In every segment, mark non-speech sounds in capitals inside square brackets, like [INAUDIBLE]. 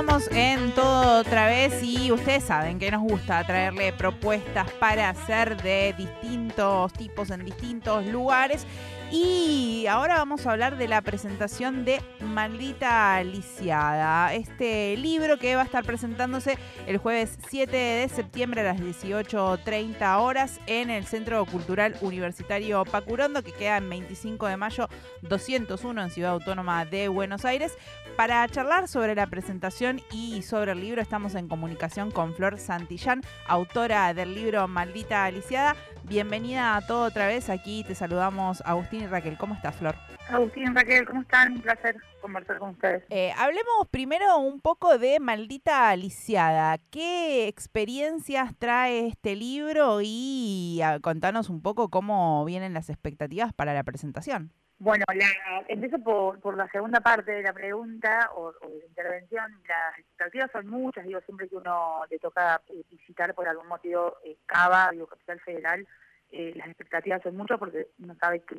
Continuamos en todo otra vez y ustedes saben que nos gusta traerle propuestas para hacer de distintos tipos en distintos lugares. Y ahora vamos a hablar de la presentación de Maldita Lisiada, este libro que va a estar presentándose el jueves 7 de septiembre a las 18.30 horas en el Centro Cultural Universitario Pacurondo, que queda en 25 de mayo 201 en Ciudad Autónoma de Buenos Aires. Para charlar sobre la presentación y sobre el libro estamos en comunicación con Flor Santillán, autora del libro Maldita Lisiada. Bienvenida a todo otra vez. Aquí te saludamos Agustín y Raquel. ¿Cómo estás, Flor? Agustín Raquel, ¿cómo están? Un placer conversar con ustedes. Eh, hablemos primero un poco de Maldita Lisiada. ¿Qué experiencias trae este libro? Y ah, contanos un poco cómo vienen las expectativas para la presentación. Bueno, la, empiezo por, por la segunda parte de la pregunta o, de la intervención. Las expectativas son muchas, digo, siempre que uno le toca eh, visitar por algún motivo eh, Cava, digo, Capital Federal, eh, las expectativas son muchas porque uno sabe que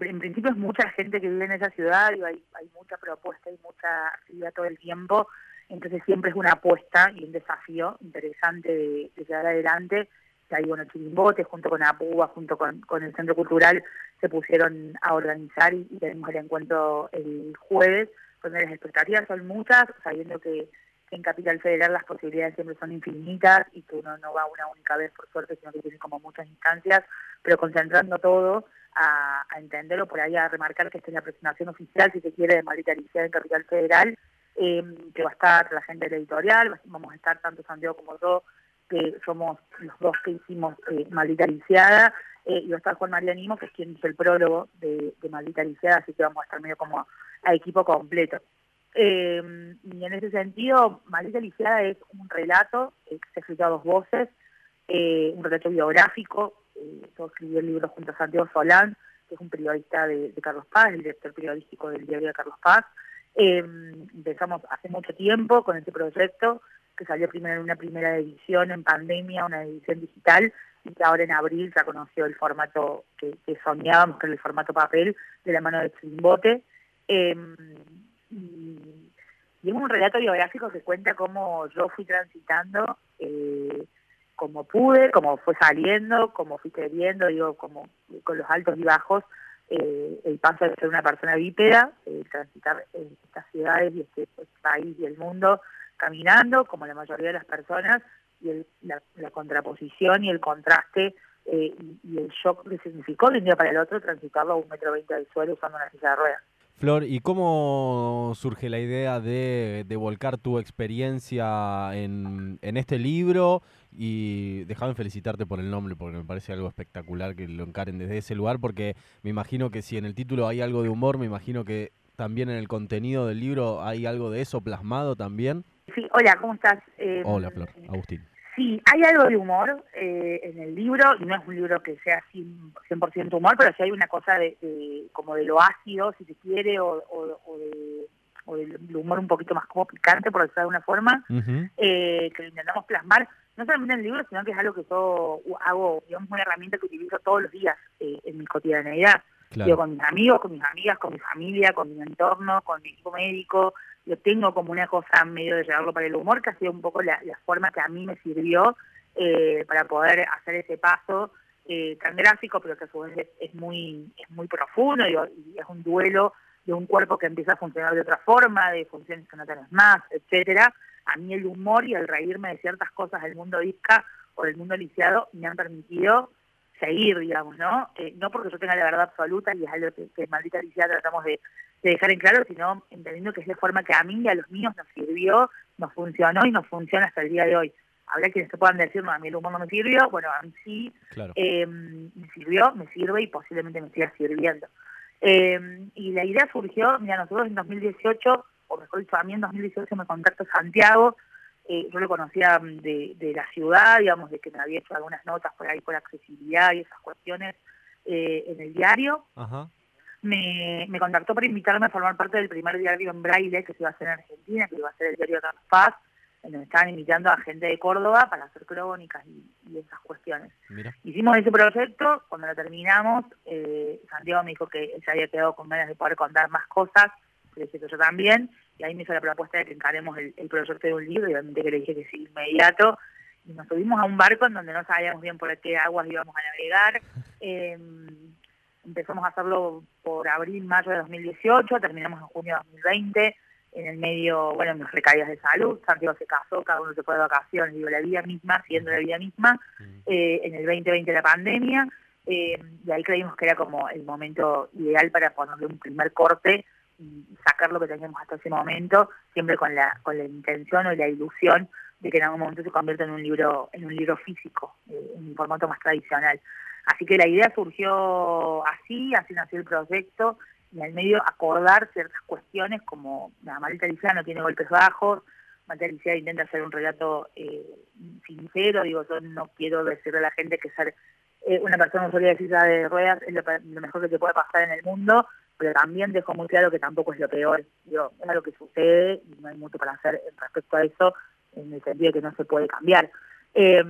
en principio es mucha gente que vive en esa ciudad y hay, hay mucha propuesta y mucha actividad todo el tiempo, entonces siempre es una apuesta y un desafío interesante de, de llevar adelante. Que ahí, bueno, Chirimbote, junto con APUA, junto con, con, el Centro Cultural, se pusieron a organizar y, tenemos el encuentro el jueves, donde las expectativas son muchas, sabiendo que, en Capital Federal las posibilidades siempre son infinitas y que uno no va una única vez, por suerte, sino que tiene como muchas instancias, pero concentrando todo a, entenderlo, por ahí a remarcar que esta es la presentación oficial, si se quiere, de Marita Alicia en Capital Federal, eh, que va a estar la gente de editorial, vamos a estar tanto Santiago como yo, que somos los dos que hicimos eh, Maldita Lisiada, eh, y va a estar Juan María Nimo, que es quien hizo el prólogo de, Maldita Lisiada, así que vamos a estar medio como a, equipo completo. Eh, y en ese sentido, Maldita Lisiada es un relato que se escrito a dos voces, un relato biográfico, yo escribí el libro junto a Santiago Solán, que es un periodista de, Carlos Paz, el director periodístico del diario de Carlos Paz. empezamos hace mucho tiempo con este proyecto, que salió primero en una primera edición en pandemia, una edición digital, y que ahora en abril ya conoció el formato que, soñábamos, que era el formato papel, de la mano de Chimbote. Y, es un relato biográfico que cuenta cómo yo fui transitando, eh, como pude, cómo fue saliendo, cómo fui creciendo, digo, como con los altos y bajos, eh, el paso de ser una persona bípeda, eh, transitar estas ciudades y este, este país y el mundo caminando, como la mayoría de las personas, y la, contraposición y el contraste eh, y, el shock que significó de un día para el otro transitarlo a un metro veinte del suelo usando una silla de ruedas. Flor, ¿y cómo surge la idea de, volcar tu experiencia en, en, este libro? Y déjame felicitarte por el nombre, porque me parece algo espectacular que lo encaren desde ese lugar, porque me imagino que si en el título hay algo de humor, me imagino que también en el contenido del libro hay algo de eso plasmado también. Sí, hola, ¿cómo estás? Eh, hola, Flor, Agustín. Sí, hay algo de humor eh, en el libro, y no es un libro que sea 100%, humor, pero sí hay una cosa de, como de lo ácido, si se quiere, o, o, del humor un poquito más como picante, por decirlo de alguna forma, eh, que lo intentamos plasmar, no solamente en el libro, sino que es algo que yo hago, digamos, una herramienta que utilizo todos los días en mi cotidianeidad. Yo con mis amigos, con mis amigas, con mi familia, con mi entorno, con mi equipo médico, yo tengo como una cosa medio de llevarlo para el humor, que ha sido un poco la, forma que a mí me sirvió eh, para poder hacer ese paso eh, tan gráfico, pero que a su vez es, muy es muy profundo y, es un duelo de un cuerpo que empieza a funcionar de otra forma, de funciones que no tenés más, etcétera. A mí el humor y el reírme de ciertas cosas del mundo disca o del mundo lisiado me han permitido seguir, digamos, ¿no? Eh, no porque yo tenga la verdad absoluta y es algo que, que maldita lisiada tratamos de, de dejar en claro, sino entendiendo que es la forma que a mí y a los míos nos sirvió, nos funcionó y nos funciona hasta el día de hoy. Habrá quienes te puedan decir, no, a mí el humor no me sirvió, bueno, a mí sí, em, me sirvió, me sirve y posiblemente me siga sirviendo. Em, y la idea surgió, mira, nosotros en 2018, o mejor dicho, a mí en 2018 me contactó Santiago, eh, yo lo conocía de, de, la ciudad, digamos, de que me había hecho algunas notas por ahí por accesibilidad y esas cuestiones eh, en el diario. Ajá me, me contactó para invitarme a formar parte del primer diario en braille que se iba a hacer en Argentina, que iba a ser el diario Carlos Paz, donde estaban invitando a gente de Córdoba para hacer crónicas y, esas cuestiones. Hicimos ese proyecto, cuando lo terminamos, eh, Santiago me dijo que se había quedado con ganas de poder contar más cosas, le dije que yo también, y ahí me hizo la propuesta de que encaremos el, proyecto de un libro, y obviamente que le dije que sí, inmediato, y nos subimos a un barco en donde no sabíamos bien por qué aguas íbamos a navegar, [LAUGHS] em, empezamos a hacerlo por abril, mayo de 2018, terminamos en junio de 2020, en el medio, bueno, mis recaídas de salud, Santiago se casó, cada uno se fue de vacaciones, digo, la vida misma, siendo la vida misma, eh, en el 2020 la pandemia, eh, y ahí creímos que era como el momento ideal para ponerle un primer corte y sacar lo que teníamos hasta ese momento, siempre con la, con la intención o la ilusión de que en algún momento se convierta en un libro, en un libro físico, eh, en un formato más tradicional. Así que la idea surgió así, así nació el proyecto, y al medio acordar ciertas cuestiones como la Marita no tiene golpes bajos, Marita intenta hacer un relato eh, sincero, digo, yo no quiero decirle a la gente que ser eh, una persona usuaria de silla de ruedas es lo, mejor que te puede pasar en el mundo, pero también dejo muy claro que tampoco es lo peor, digo, es algo que sucede y no hay mucho para hacer respecto a eso, en el sentido de que no se puede cambiar. Eh,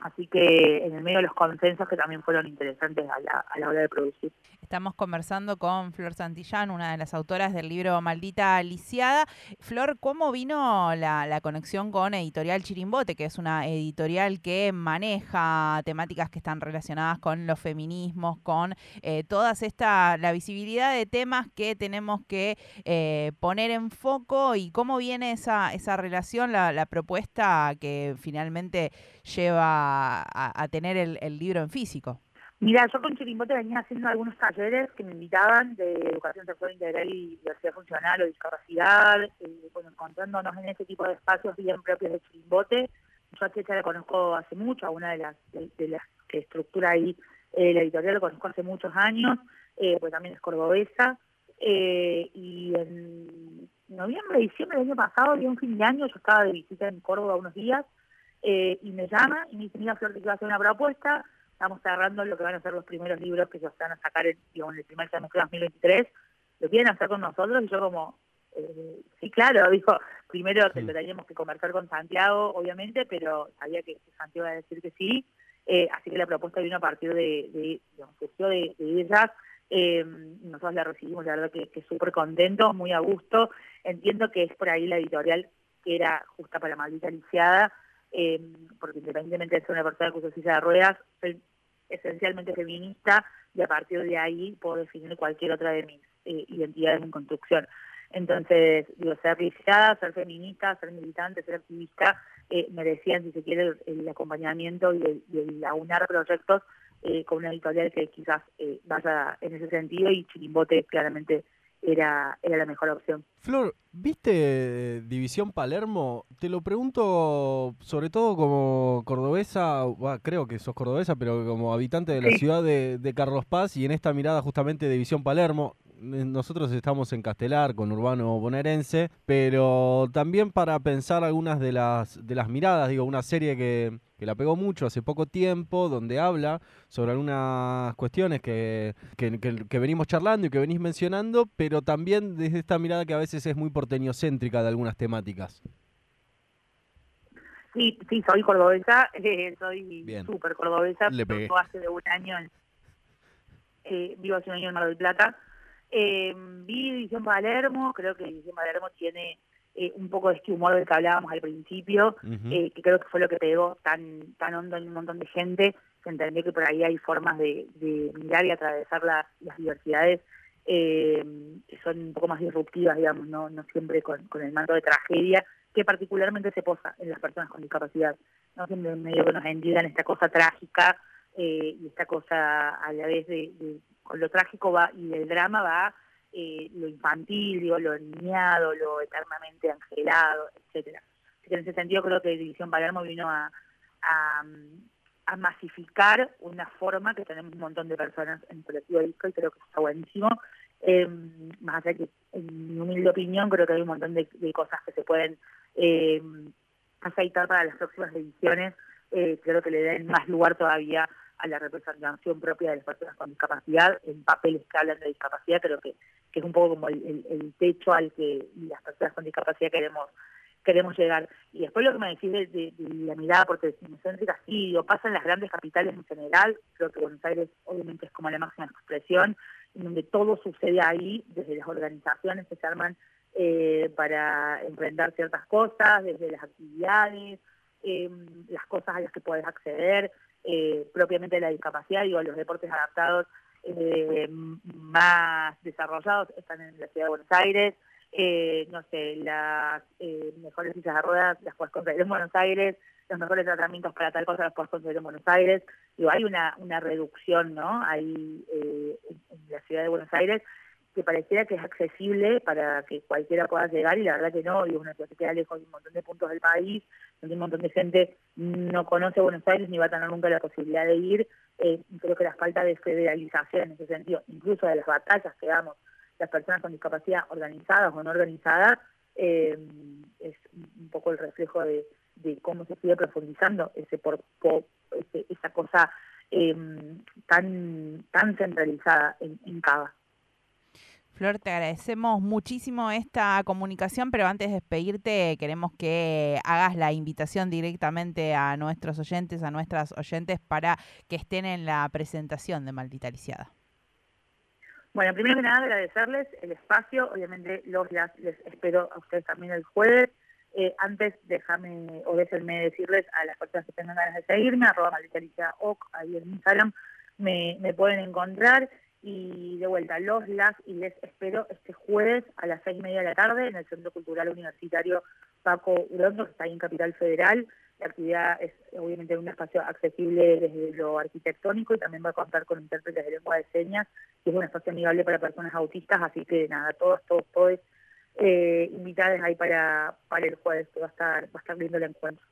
Así que en el medio de los consensos que también fueron interesantes a la, a la hora de producir. Estamos conversando con Flor Santillán, una de las autoras del libro Maldita Lisiada. Flor, ¿cómo vino la, conexión con Editorial Chirimbote, que es una editorial que maneja temáticas que están relacionadas con los feminismos, con eh, todas esta, la visibilidad de temas que tenemos que eh, poner en foco y cómo viene esa, esa relación, la, la propuesta que finalmente lleva a, tener el, libro en físico? Mira, yo con Chirimbote venía haciendo algunos talleres que me invitaban de educación sexual integral y diversidad funcional o discapacidad, eh, encontrándonos en ese tipo de espacios bien propios de Chirimbote. Yo a Checha la conozco hace mucho, a una de las, que estructura ahí eh, la editorial la conozco hace muchos años, eh, pues también es cordobesa. Eh, y en noviembre, diciembre del año pasado, de un fin de año, yo estaba de visita en Córdoba unos días eh, y me llama y me dice, mira Flor, que a hacer una propuesta, estamos cerrando lo que van a ser los primeros libros que se van a sacar en, el primer semestre de 2023, lo quieren hacer con nosotros y yo como, eh, sí, claro, dijo, primero que teníamos que conversar con Santiago, obviamente, pero sabía que Santiago iba a decir que sí, eh, así que la propuesta vino a partir de, de, de, de ellas, eh, nosotros la recibimos, la verdad que, que súper contentos, muy a gusto, entiendo que es por ahí la editorial que era justa para Maldita Lisiada, eh, porque independientemente de ser una persona con silla de ruedas, soy esencialmente feminista y a partir de ahí puedo definir cualquier otra de mis eh, identidades en construcción. Entonces, digo, ser lisiada, ser feminista, ser militante, ser activista, eh, merecían, si se quiere, el, acompañamiento y el, y aunar proyectos eh, con una editorial que quizás eh, vaya en ese sentido y Chirimbote claramente era, era la mejor opción. Flor, ¿viste División Palermo? Te lo pregunto sobre todo como cordobesa, creo que sos cordobesa, pero como habitante de la ciudad de, de, Carlos Paz y en esta mirada justamente de División Palermo. Eh, nosotros estamos en Castelar con Urbano Bonaerense, pero también para pensar algunas de las, de las miradas, digo, una serie que, que la pegó mucho hace poco tiempo, donde habla sobre algunas cuestiones que, que, venimos charlando y que venís mencionando, pero también desde esta mirada que a veces es muy porteñocéntrica de algunas temáticas. Sí, sí, soy cordobesa, [LAUGHS] eh, soy súper cordobesa, Le hace de un año, eh, vivo hace un año en Mar del Plata, eh, vi División Palermo, creo que División Palermo tiene eh, un poco de este humor del que hablábamos al principio, eh, que creo que fue lo que pegó tan, tan hondo en un montón de gente, se entendió que por ahí hay formas de, mirar y atravesar las, diversidades eh, que son un poco más disruptivas, digamos, no, no siempre con, el manto de tragedia, que particularmente se posa en las personas con discapacidad. No siempre medio que nos entiendan esta cosa trágica y esta cosa a la vez de con lo trágico va y el drama va eh, lo infantil, lo niñado, lo eternamente angelado, etcétera. Así que en ese sentido creo que División Palermo vino a, masificar una forma que tenemos un montón de personas en el colectivo disco y creo que está buenísimo. Eh, más allá que, en mi humilde opinión, creo que hay un montón de, cosas que se pueden eh, aceitar para las próximas ediciones. Eh, creo que le den más lugar todavía a la representación propia de las personas con discapacidad en papeles que hablan de discapacidad, creo que, que es un poco como el, techo al que las personas con discapacidad queremos queremos llegar. Y después lo que me decís de, la mirada porque céntrica, sí, pasa en las grandes capitales en general, creo que Buenos Aires obviamente es como la máxima expresión, donde todo sucede ahí, desde las organizaciones que se arman eh, para emprender ciertas cosas, desde las actividades, em, las cosas a las que puedes acceder, eh, propiamente la discapacidad, digo, los deportes adaptados eh, más desarrollados están en la ciudad de Buenos Aires, no sé, las mejores sillas de ruedas las puedes conseguir en Buenos Aires, los mejores tratamientos para tal cosa los puedes conseguir en Buenos Aires, digo, hay una, una reducción, ¿no? Ahí en la ciudad de Buenos Aires que pareciera que es accesible para que cualquiera pueda llegar y la verdad que no, y una ciudad que queda lejos de un montón de puntos del país, donde un montón de gente no conoce Buenos Aires ni va a tener nunca la posibilidad de ir, eh, creo que la falta de federalización en ese sentido, incluso de las batallas que damos las personas con discapacidad organizadas o no organizadas, eh, es un poco el reflejo de, cómo se sigue profundizando ese por, esa cosa eh, tan tan centralizada en, en. Flor, te agradecemos muchísimo esta comunicación, pero antes de despedirte queremos que hagas la invitación directamente a nuestros oyentes, a nuestras oyentes, para que estén en la presentación de Maldita Lisiada. Bueno, primero que nada agradecerles el espacio, obviamente los las, les espero a ustedes también el jueves. Eh, antes déjame o déjenme decirles a las personas que tengan ganas de seguirme, arroba maldita ahí en Instagram me, me pueden encontrar y de vuelta, los, las y les espero este jueves a las seis y media de la tarde en el Centro Cultural Universitario Paco Urondo, que está ahí en Capital Federal. La actividad es obviamente un espacio accesible desde lo arquitectónico y también va a contar con intérpretes de lengua de señas, que es un espacio amigable para personas autistas, así que nada, todos, todos, todos eh, invitados ahí para, para el jueves, que va a estar, va a estar viendo el encuentro.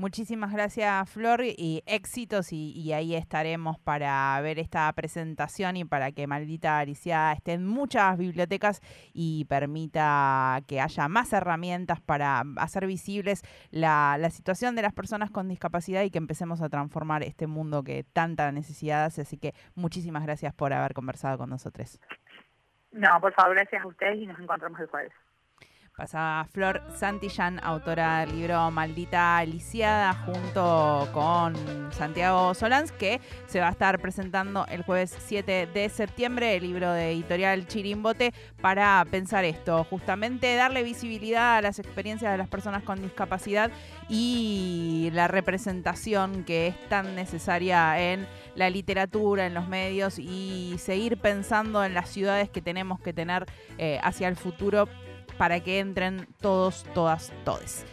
Muchísimas gracias, Flor, y éxitos. Y, ahí estaremos para ver esta presentación y para que Maldita Aricia esté en muchas bibliotecas y permita que haya más herramientas para hacer visibles la, situación de las personas con discapacidad y que empecemos a transformar este mundo que tanta necesidad hace. Así que muchísimas gracias por haber conversado con nosotros. No, por favor, gracias a ustedes y nos encontramos el jueves. Pasaba Flor Santillán, autora del libro Maldita Lisiada, junto con Santiago Solans, que se va a estar presentando el jueves 7 de septiembre, el libro de editorial Chirimbote, para pensar esto, justamente darle visibilidad a las experiencias de las personas con discapacidad y la representación que es tan necesaria en la literatura, en los medios y seguir pensando en las ciudades que tenemos que tener eh, hacia el futuro para que entren todos, todas, todes.